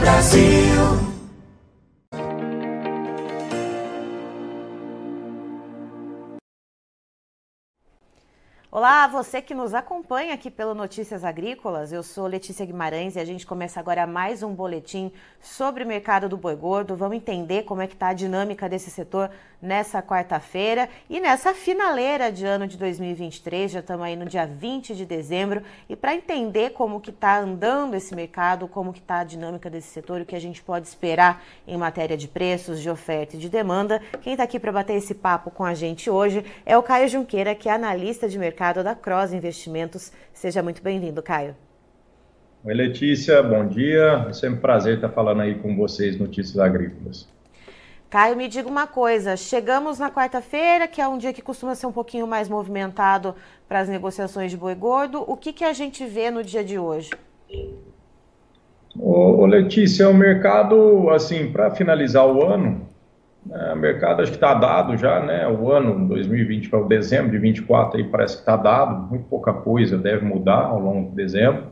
Brasil. Olá, você que nos acompanha aqui pelo Notícias Agrícolas. Eu sou Letícia Guimarães e a gente começa agora mais um boletim sobre o mercado do boi gordo. Vamos entender como é que está a dinâmica desse setor nessa quarta-feira e nessa finaleira de ano de 2023. Já estamos aí no dia 20 de dezembro e para entender como que está andando esse mercado, como que está a dinâmica desse setor, o que a gente pode esperar em matéria de preços, de oferta e de demanda, quem está aqui para bater esse papo com a gente hoje é o Caio Junqueira, que é analista de mercado da Cross Investimentos. Seja muito bem-vindo, Caio. Oi, Letícia, bom dia. É sempre um prazer estar falando aí com vocês, Notícias Agrícolas. Caio, me diga uma coisa: chegamos na quarta-feira, que é um dia que costuma ser um pouquinho mais movimentado para as negociações de boi gordo. O que, que a gente vê no dia de hoje? Ô, Letícia, o mercado, assim, para finalizar o ano, é, o mercado acho que está dado já, né? O ano 2020 para o dezembro de 24 aí parece que está dado, muito pouca coisa deve mudar ao longo de dezembro.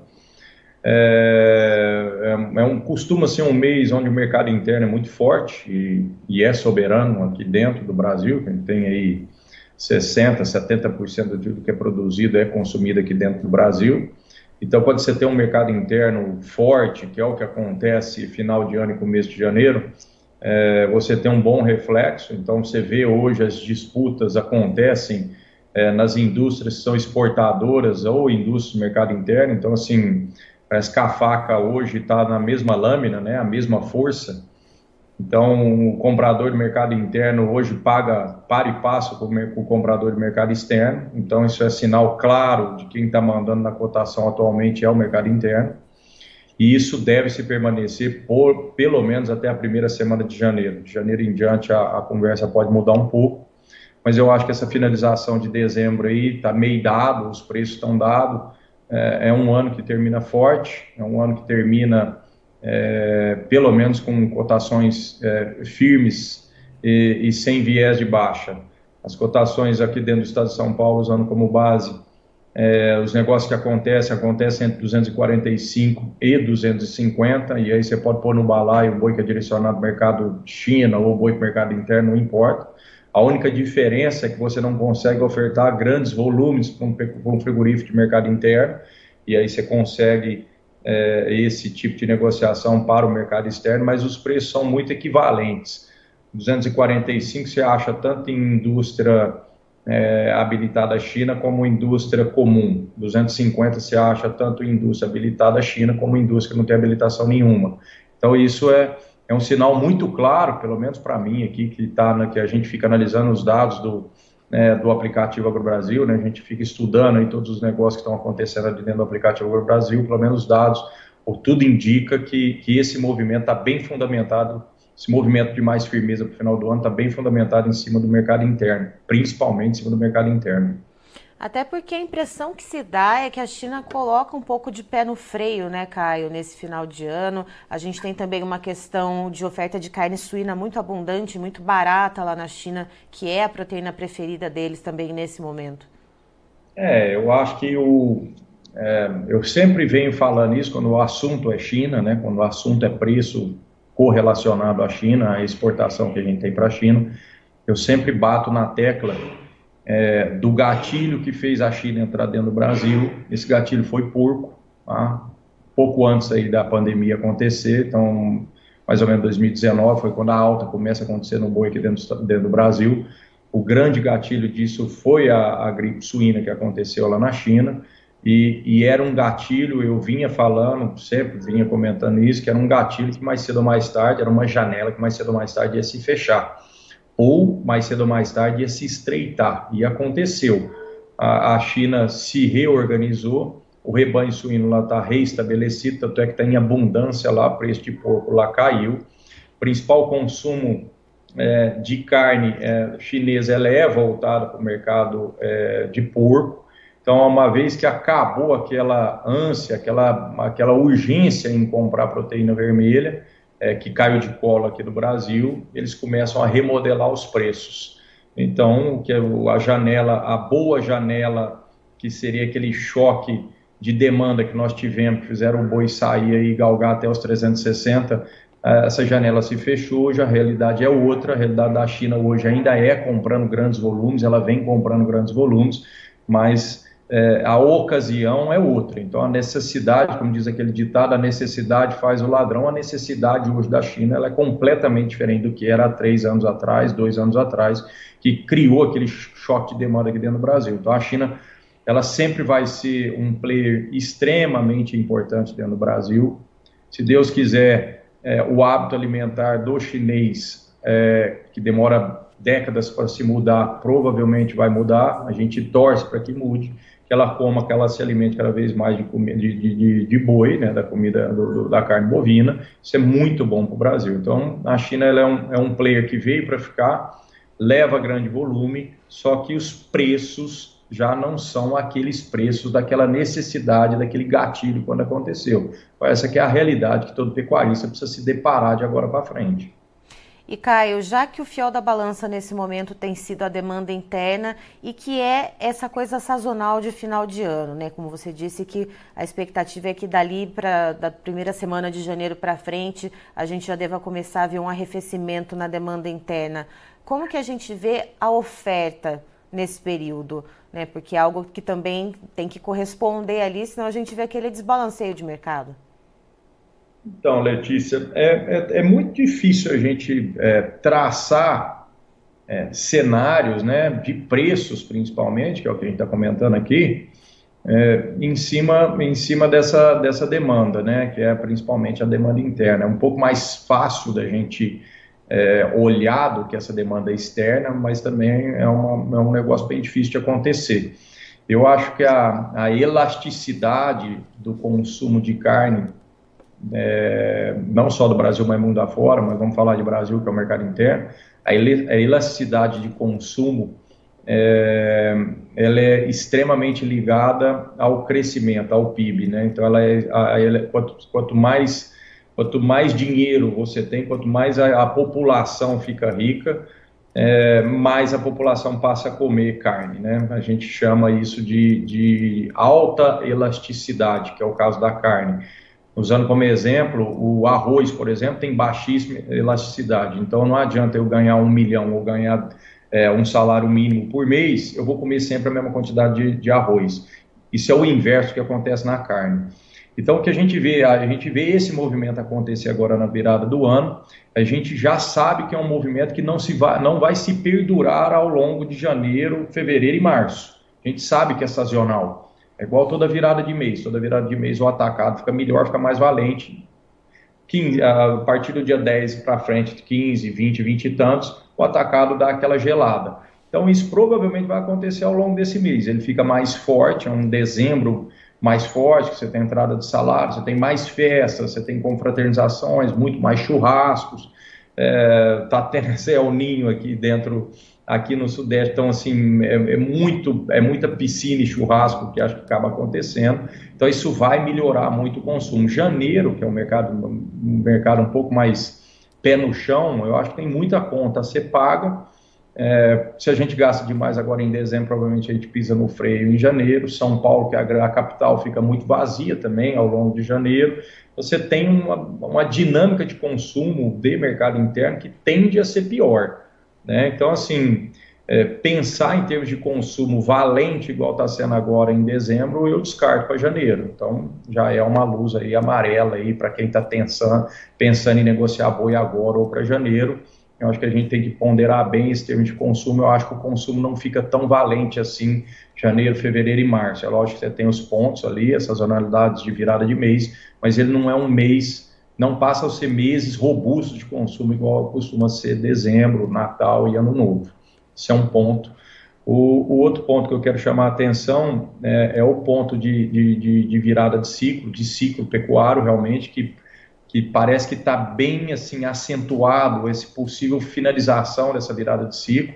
É, é, é um, costuma ser um mês onde o mercado interno é muito forte e, e é soberano aqui dentro do Brasil, que a gente tem aí 60%, 70% de tudo que é produzido é consumido aqui dentro do Brasil. Então, quando você tem um mercado interno forte, que é o que acontece final de ano e começo de janeiro, é, você tem um bom reflexo. Então, você vê hoje as disputas acontecem é, nas indústrias que são exportadoras ou indústrias do mercado interno. Então, assim, parece que a faca hoje está na mesma lâmina, né, a mesma força. Então, o comprador do mercado interno hoje paga para e passo com o comprador do mercado externo. Então, isso é sinal claro de quem está mandando na cotação atualmente é o mercado interno e isso deve se permanecer por pelo menos até a primeira semana de janeiro. De janeiro em diante a, a conversa pode mudar um pouco, mas eu acho que essa finalização de dezembro aí está meio dado, os preços estão dados, é, é, um ano que termina forte, é um ano que termina é, pelo menos com cotações é, firmes e, e sem viés de baixa. As cotações aqui dentro do estado de São Paulo, usando como base é, os negócios que acontecem, acontecem entre 245 e 250, e aí você pode pôr no balaio o boi que é direcionado ao mercado China ou o boi para mercado interno, não importa. A única diferença é que você não consegue ofertar grandes volumes para um, um frigorífico de mercado interno, e aí você consegue é, esse tipo de negociação para o mercado externo, mas os preços são muito equivalentes. 245 você acha tanto em indústria é, habilitada à China como indústria comum. 250 se acha tanto indústria habilitada à China como indústria que não tem habilitação nenhuma. Então isso é, é um sinal muito claro, pelo menos para mim aqui, que, tá, que a gente fica analisando os dados do, né, do aplicativo AgroBrasil, né, a gente fica estudando aí todos os negócios que estão acontecendo ali dentro do aplicativo AgroBrasil, pelo menos os dados, ou tudo indica que, que esse movimento está bem fundamentado esse movimento de mais firmeza para o final do ano está bem fundamentado em cima do mercado interno, principalmente em cima do mercado interno. Até porque a impressão que se dá é que a China coloca um pouco de pé no freio, né, Caio, nesse final de ano. A gente tem também uma questão de oferta de carne suína muito abundante, muito barata lá na China, que é a proteína preferida deles também nesse momento. É, eu acho que o. É, eu sempre venho falando isso quando o assunto é China, né, quando o assunto é preço correlacionado à China, à exportação que a gente tem para a China. Eu sempre bato na tecla é, do gatilho que fez a China entrar dentro do Brasil. Esse gatilho foi porco, tá? pouco antes aí da pandemia acontecer, então mais ou menos 2019 foi quando a alta começa a acontecer no boi aqui dentro, dentro do Brasil. O grande gatilho disso foi a, a gripe suína que aconteceu lá na China. E, e, era um gatilho, eu vinha falando, sempre vinha comentando isso, que era um gatilho que mais cedo ou mais tarde, era uma janela que mais cedo ou mais tarde ia se fechar, ou mais cedo ou mais tarde ia se estreitar, e aconteceu. A, a China se reorganizou, o rebanho suíno lá está reestabelecido, tanto é que está em abundância lá, o preço de porco lá caiu, principal consumo é, de carne é, chinesa ela é voltada para o mercado é, de porco, então, uma vez que acabou aquela ânsia, aquela, aquela urgência em comprar proteína vermelha, é, que caiu de colo aqui no Brasil, eles começam a remodelar os preços. Então, que é a janela, a boa janela, que seria aquele choque de demanda que nós tivemos, que fizeram o boi sair e galgar até os 360, eh, essa janela se fechou, hoje a realidade é outra, a realidade da China hoje ainda é comprando grandes volumes, ela vem comprando grandes volumes, mas é, a ocasião é outra. Então, a necessidade, como diz aquele ditado, a necessidade faz o ladrão. A necessidade hoje da China ela é completamente diferente do que era há três anos atrás, dois anos atrás, que criou aquele choque de demanda aqui dentro do Brasil. Então, a China ela sempre vai ser um player extremamente importante dentro do Brasil. Se Deus quiser, é, o hábito alimentar do chinês, é, que demora décadas para se mudar, provavelmente vai mudar. A gente torce para que mude que ela coma, que ela se alimente cada vez mais de, comida, de, de, de boi, né, da comida do, da carne bovina. Isso é muito bom para o Brasil. Então, a China é, um, é um player que veio para ficar, leva grande volume, só que os preços já não são aqueles preços daquela necessidade, daquele gatilho quando aconteceu. Essa que é a realidade que todo pecuarista precisa se deparar de agora para frente. E Caio, já que o fiel da balança nesse momento tem sido a demanda interna e que é essa coisa sazonal de final de ano, né? Como você disse que a expectativa é que dali para da primeira semana de janeiro para frente a gente já deva começar a ver um arrefecimento na demanda interna. Como que a gente vê a oferta nesse período, né? Porque é algo que também tem que corresponder ali, senão a gente vê aquele desbalanceio de mercado. Então, Letícia, é, é, é muito difícil a gente é, traçar é, cenários né, de preços, principalmente, que é o que a gente está comentando aqui, é, em cima, em cima dessa, dessa demanda, né, que é principalmente a demanda interna. É um pouco mais fácil da gente é, olhar do que essa demanda externa, mas também é, uma, é um negócio bem difícil de acontecer. Eu acho que a, a elasticidade do consumo de carne é, não só do Brasil, mas mundo afora, mas vamos falar de Brasil, que é o mercado interno, a elasticidade de consumo é, ela é extremamente ligada ao crescimento, ao PIB, né? Então, ela é, a, ela, quanto, quanto, mais quanto mais dinheiro você tem, quanto mais a, a população fica rica, é, mais a população passa a comer carne, né? A gente chama isso de, de alta elasticidade, que é o caso da carne. Usando como exemplo, o arroz, por exemplo, tem baixíssima elasticidade. Então, não adianta eu ganhar um milhão ou ganhar é, um salário mínimo por mês, eu vou comer sempre a mesma quantidade de, de arroz. Isso é o inverso que acontece na carne. Então, o que a gente vê, a gente vê esse movimento acontecer agora na virada do ano, a gente já sabe que é um movimento que não, se vai, não vai se perdurar ao longo de janeiro, fevereiro e março. A gente sabe que é sazonal. É igual toda virada de mês. Toda virada de mês o atacado fica melhor, fica mais valente. 15, a partir do dia 10 para frente, 15, 20, 20 e tantos, o atacado dá aquela gelada. Então, isso provavelmente vai acontecer ao longo desse mês. Ele fica mais forte, é um dezembro mais forte, você tem entrada de salário, você tem mais festas, você tem confraternizações, muito mais churrascos. É, tá tendo esse Ninho aqui dentro aqui no Sudeste. Então, assim, é, é, muito, é muita piscina e churrasco que acho que acaba acontecendo. Então, isso vai melhorar muito o consumo. Janeiro, que é um mercado, um mercado um pouco mais pé no chão, eu acho que tem muita conta a ser paga. É, se a gente gasta demais agora em dezembro, provavelmente a gente pisa no freio em janeiro. São Paulo, que é a, a capital, fica muito vazia também ao longo de janeiro. Você tem uma, uma dinâmica de consumo de mercado interno que tende a ser pior. Né? Então, assim, é, pensar em termos de consumo valente, igual está sendo agora em dezembro, eu descarto para janeiro. Então, já é uma luz aí amarela aí para quem está pensando, pensando em negociar boi agora ou para janeiro. Eu acho que a gente tem que ponderar bem esse termo de consumo. Eu acho que o consumo não fica tão valente assim janeiro, fevereiro e março. É lógico que você tem os pontos ali, essas sazonalidades de virada de mês, mas ele não é um mês não passa a ser meses robustos de consumo, igual costuma ser dezembro, Natal e Ano Novo. Isso é um ponto. O, o outro ponto que eu quero chamar a atenção é, é o ponto de, de, de, virada de ciclo, de ciclo pecuário, realmente, que, que parece que está bem assim acentuado esse possível finalização dessa virada de ciclo,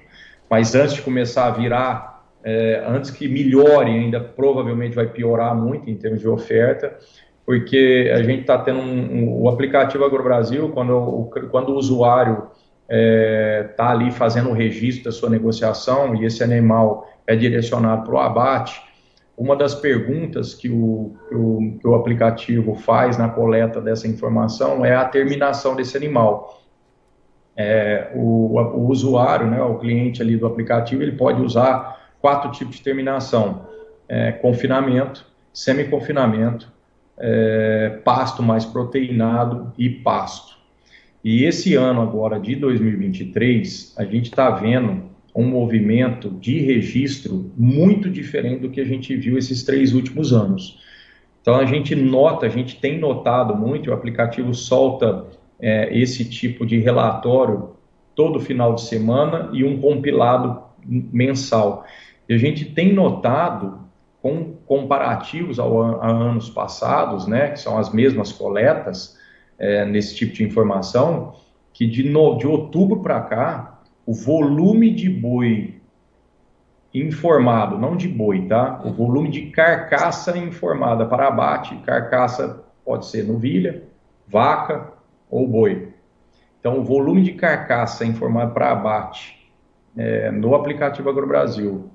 mas antes de começar a virar, é, antes que melhore ainda, provavelmente vai piorar muito em termos de oferta porque a gente está tendo um, um, o aplicativo AgroBrasil, quando o, quando o usuário está é, tá ali fazendo o registro da sua negociação e esse animal é direcionado para o abate, uma das perguntas que o, o, que o aplicativo faz na coleta dessa informação é a terminação desse animal. É, o, o, usuário, né, o cliente ali do aplicativo, ele pode usar quatro tipos de terminação: é, confinamento, semi-confinamento, é, pasto mais proteinado e pasto. E esse ano agora de 2023, a gente está vendo um movimento de registro muito diferente do que a gente viu esses três últimos anos. Então a gente nota, a gente tem notado muito, o aplicativo solta é, esse tipo de relatório todo final de semana e um compilado mensal. E a gente tem notado com comparativos ao, a anos passados, né, que são as mesmas coletas é, nesse tipo de informação, que de, no, de outubro para cá, o volume de boi informado, não de boi, tá? O volume de carcaça informada para abate, carcaça pode ser novilha, vaca ou boi. Então, o volume de carcaça informado para abate é, no aplicativo AgroBrasil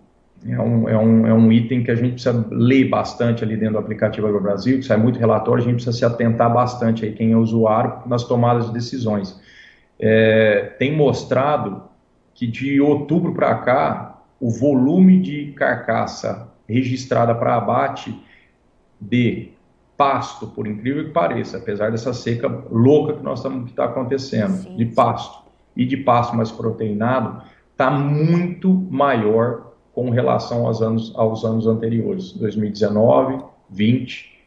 é um, é, um, é um item que a gente precisa ler bastante ali dentro do aplicativo AgroBrasil, que sai muito relatório, a gente precisa se atentar bastante aí, quem é usuário, nas tomadas de decisões. É, tem mostrado que de outubro para cá, o volume de carcaça registrada para abate de pasto, por incrível que pareça, apesar dessa seca louca que nós estamos que está acontecendo, sim, de pasto e de pasto mais proteinado, está muito maior com relação aos anos, aos anos anteriores, 2019, 20,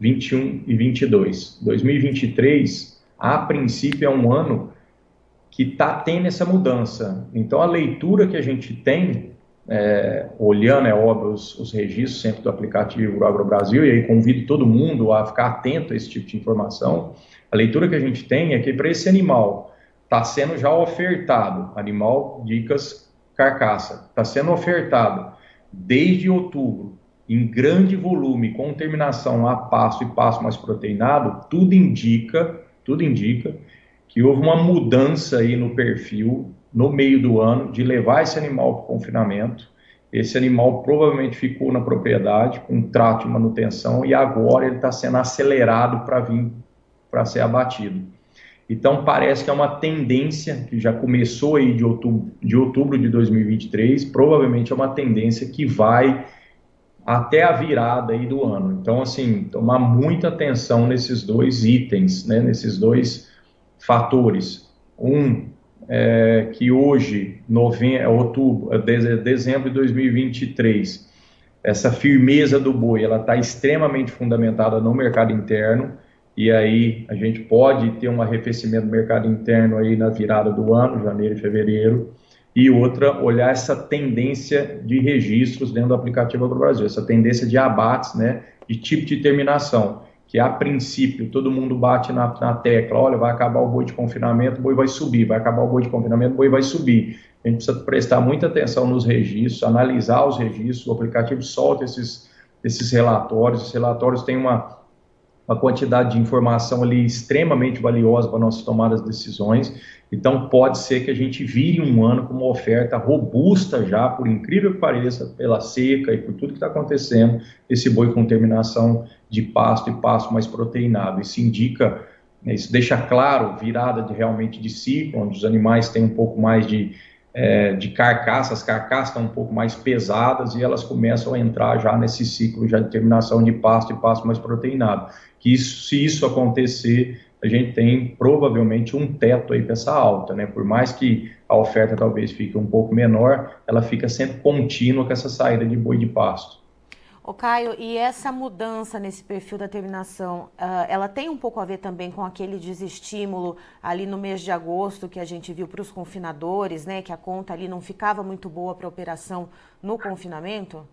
21 e 22. 2023, a princípio, é um ano que está tendo essa mudança. Então, a leitura que a gente tem, é, olhando, é óbvio, os, os, registros sempre do aplicativo AgroBrasil, e aí convido todo mundo a ficar atento a esse tipo de informação, a leitura que a gente tem é que para esse animal está sendo já ofertado, animal dicas carcaça está sendo ofertado desde outubro em grande volume, com terminação a passo e passo mais proteinado, tudo indica, tudo indica que houve uma mudança aí no perfil no meio do ano de levar esse animal para o confinamento. Esse animal provavelmente ficou na propriedade com um trato de manutenção e agora ele está sendo acelerado para vir para ser abatido. Então, parece que é uma tendência que já começou aí de outubro, de outubro de 2023, provavelmente é uma tendência que vai até a virada aí do ano. Então, assim, tomar muita atenção nesses dois itens, né, nesses dois fatores. Um, é, que hoje, novembro, é outubro, é dezembro de 2023, essa firmeza do boi, ela está extremamente fundamentada no mercado interno, e aí a gente pode ter um arrefecimento do mercado interno aí na virada do ano, janeiro e fevereiro, e outra, olhar essa tendência de registros dentro do aplicativo AgroBrasil, essa tendência de abates, né, de tipo de terminação, que a princípio todo mundo bate na, na tecla, olha, vai acabar o boi de confinamento, o boi vai subir, vai acabar o boi de confinamento, o boi vai subir. A gente precisa prestar muita atenção nos registros, analisar os registros, o aplicativo solta esses, esses relatórios, os relatórios têm uma uma quantidade de informação ali extremamente valiosa para nossas tomadas de decisões. Então, pode ser que a gente vire um ano com uma oferta robusta já, por incrível que pareça, pela seca e por tudo que está acontecendo, esse boi com terminação de pasto e pasto mais proteinado. Isso indica, né, isso deixa claro virada de realmente de ciclo, onde os animais têm um pouco mais de é, de carcaça, as carcaças estão um pouco mais pesadas e elas começam a entrar já nesse ciclo já de terminação de pasto e pasto mais proteinado. Que isso, se isso acontecer, a gente tem provavelmente um teto aí para essa alta, né? Por mais que a oferta talvez fique um pouco menor, ela fica sempre contínua com essa saída de boi de pasto. O Caio, e essa mudança nesse perfil da terminação, uh, ela tem um pouco a ver também com aquele desestímulo ali no mês de agosto que a gente viu para os confinadores, né? Que a conta ali não ficava muito boa para operação no confinamento?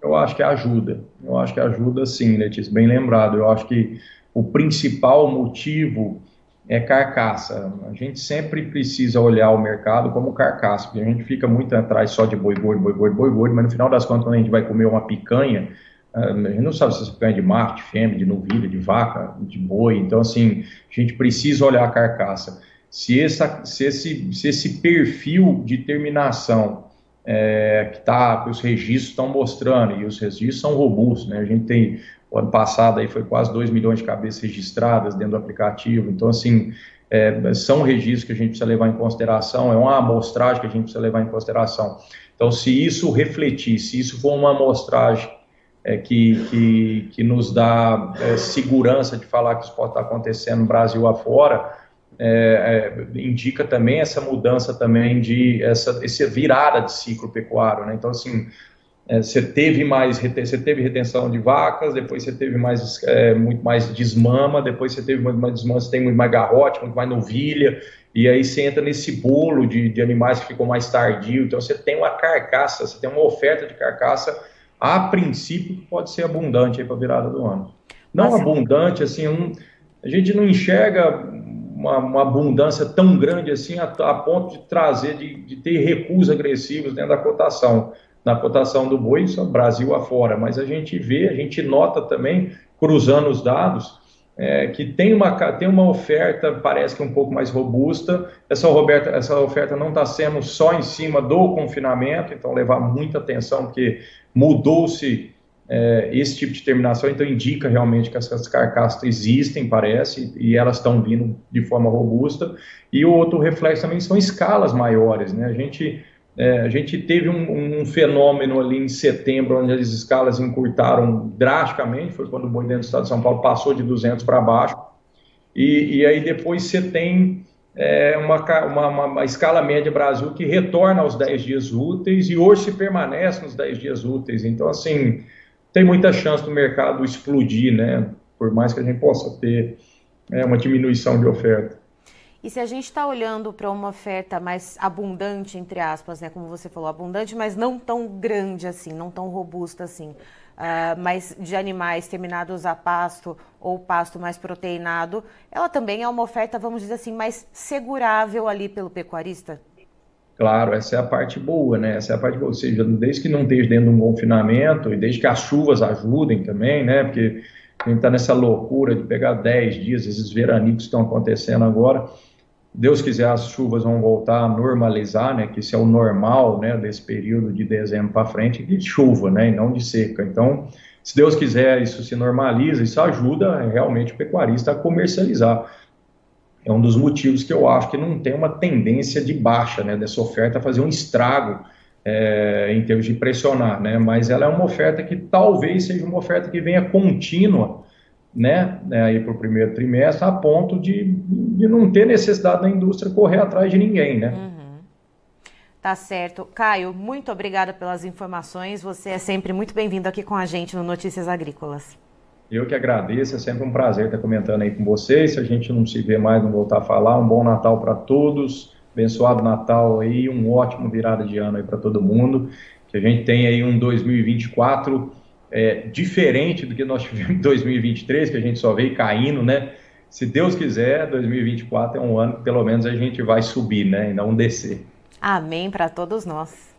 Eu acho que ajuda. Eu acho que ajuda sim, Letícia, bem lembrado. Eu acho que o principal motivo é carcaça. A gente sempre precisa olhar o mercado como carcaça, porque a gente fica muito atrás só de boi gordo, boi gordo, boi gordo, mas no final das contas, quando a gente vai comer uma picanha, ah, a gente não sabe se essa picanha é de macho, de fêmea, de novilha, de vaca, de boi. Então, assim, a gente precisa olhar a carcaça. Se, essa, se, esse, se esse perfil de terminação é, que, tá, que os registros estão mostrando, e os registros são robustos, né? A gente tem, o ano passado aí foi quase 2 milhões de cabeças registradas dentro do aplicativo, então, assim, é, são registros que a gente precisa levar em consideração, é uma amostragem que a gente precisa levar em consideração. Então, se isso refletir, se isso for uma amostragem é, que, que, que, nos dá é, segurança de falar que isso pode estar acontecendo no Brasil afora, é, é, indica também essa mudança também de essa, essa virada de ciclo pecuário, né? Então assim, é, você teve mais você teve retenção de vacas, depois você teve mais é, muito mais desmama, depois você teve muito mais desmama, você tem muito mais garrote, muito mais novilha, e aí você entra nesse bolo de, de animais que ficou mais tardio. Então você tem uma carcaça, você tem uma oferta de carcaça a princípio pode ser abundante para a virada do ano. Não Mas, abundante assim, um, a gente não enxerga uma, uma, abundância tão grande assim a, a ponto de trazer, de, de, ter recuos agressivos dentro da cotação. Na cotação do boi, isso é Brasil afora, mas a gente vê, a gente nota também, cruzando os dados, é, que tem uma, tem uma oferta, parece que um pouco mais robusta. Essa, Roberta, essa oferta não está sendo só em cima do confinamento, então levar muita atenção, porque mudou-se é, esse tipo de terminação, então indica realmente que essas carcaças existem, parece, e elas estão vindo de forma robusta. E o outro reflexo também são escalas maiores, né? A gente, é, a gente teve um, um, fenômeno ali em setembro, onde as escalas encurtaram drasticamente, foi quando o boi dentro do estado de São Paulo passou de 200 para baixo, e, e, aí depois você tem é, uma, uma, uma, escala média Brasil que retorna aos 10 dias úteis, e hoje se permanece nos 10 dias úteis. Então, assim, tem muita chance do mercado explodir, né? Por mais que a gente possa ter é, uma diminuição de oferta. E se a gente está olhando para uma oferta mais abundante, entre aspas, né, como você falou, abundante, mas não tão grande assim, não tão robusta assim, uh, mas de animais terminados a pasto ou pasto mais proteinado, ela também é uma oferta, vamos dizer assim, mais segurável ali pelo pecuarista? Claro, essa é a parte boa, né? Essa é a parte boa, ou seja, desde que não esteja dentro de um confinamento e desde que as chuvas ajudem também, né? Porque a gente está nessa loucura de pegar 10 dias, esses veranicos estão acontecendo agora. Deus quiser, as chuvas vão voltar a normalizar, né? Que isso é o normal, né? Desse período de dezembro para frente, de chuva, né? E não de seca. Então, se Deus quiser, isso se normaliza, isso ajuda realmente o pecuarista a comercializar é um dos motivos que eu acho que não tem uma tendência de baixa né, dessa oferta fazer um estrago é, em termos de pressionar, né? Mas ela é uma oferta que talvez seja uma oferta que venha contínua, né? né aí para o primeiro trimestre, a ponto de, de não ter necessidade da indústria correr atrás de ninguém, né? Uhum. Tá certo. Caio, muito obrigada pelas informações. Você é sempre muito bem-vindo aqui com a gente no Notícias Agrícolas. Eu que agradeço, é sempre um prazer estar comentando aí com vocês. Se a gente não se vê mais, não voltar a falar, um bom Natal para todos, abençoado Natal aí, um ótimo virada de ano aí para todo mundo. Que a gente tenha aí um 2024 é, diferente do que nós tivemos em 2023, que a gente só veio caindo, né? Se Deus quiser, 2024 é um ano que pelo menos a gente vai subir, né? E não descer. Amém para todos nós.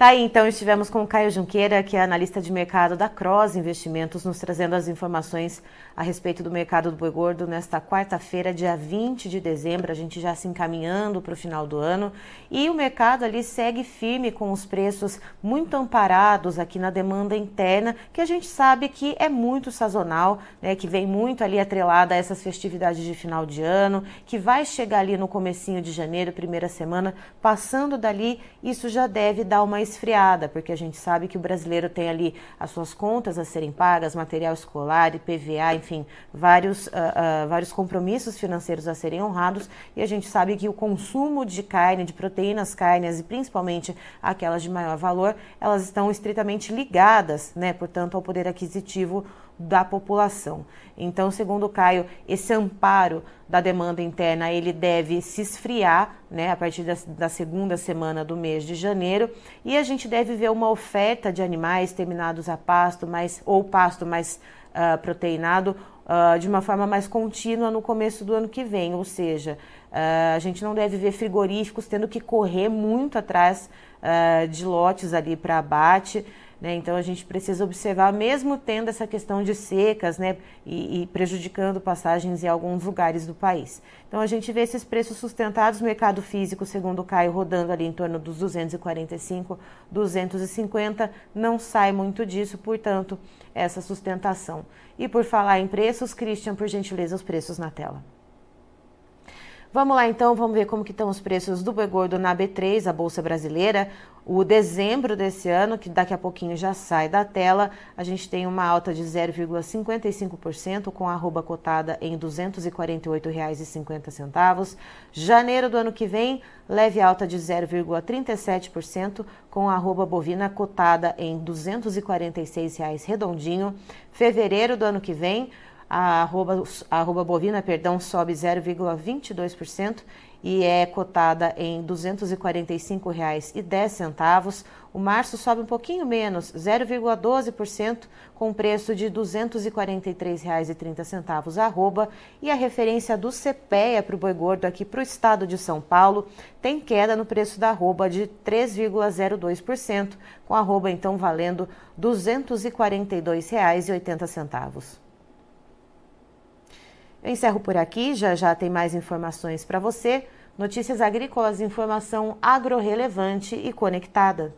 Tá aí, então, estivemos com o Caio Junqueira, que é analista de mercado da Cross Investimentos, nos trazendo as informações a respeito do mercado do boi gordo nesta quarta-feira, dia 20 de dezembro, a gente já se encaminhando para o final do ano. E o mercado ali segue firme com os preços muito amparados aqui na demanda interna, que a gente sabe que é muito sazonal, né, que vem muito ali atrelada a essas festividades de final de ano, que vai chegar ali no comecinho de janeiro, primeira semana, passando dali, isso já deve dar uma esfriada, porque a gente sabe que o brasileiro tem ali as suas contas a serem pagas, material escolar, IPVA, enfim, vários, uh, uh, vários compromissos financeiros a serem honrados, e a gente sabe que o consumo de carne, de proteínas carnes e principalmente aquelas de maior valor, elas estão estritamente ligadas, né, portanto, ao poder aquisitivo da população. Então, segundo o Caio, esse amparo da demanda interna ele deve se esfriar né, a partir da, da, segunda semana do mês de janeiro e a gente deve ver uma oferta de animais terminados a pasto mais, ou pasto mais uh, proteinado uh, de uma forma mais contínua no começo do ano que vem, ou seja, uh, a gente não deve ver frigoríficos tendo que correr muito atrás de lotes ali para abate. Né? Então a gente precisa observar, mesmo tendo essa questão de secas né? e, e prejudicando passagens em alguns lugares do país. Então a gente vê esses preços sustentados, mercado físico, segundo o Caio, rodando ali em torno dos 245, 250, não sai muito disso, portanto, essa sustentação. E por falar em preços, Christian, por gentileza, os preços na tela. Vamos lá então, vamos ver como que estão os preços do boi gordo na B3, a bolsa brasileira. O dezembro desse ano, que daqui a pouquinho já sai da tela, a gente tem uma alta de 0,55% com a arroba cotada em R$ 248,50. Janeiro do ano que vem, leve alta de 0,37% com a arroba bovina cotada em R$ 246,00 redondinho. Fevereiro do ano que vem, a arroba, a arroba bovina perdão, sobe 0,22% e é cotada em R$ 245,10. O março sobe um pouquinho menos, 0,12%, com preço de R$ 243,30 arroba. E a referência do CPEA para o boi gordo aqui para o estado de São Paulo tem queda no preço da arroba de 3,02%, com a arroba então valendo R$ 242,80. Eu encerro por aqui, já já tem mais informações para você. Notícias agrícolas, informação agro-relevante e conectada.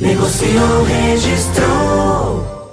Negociou, registrou.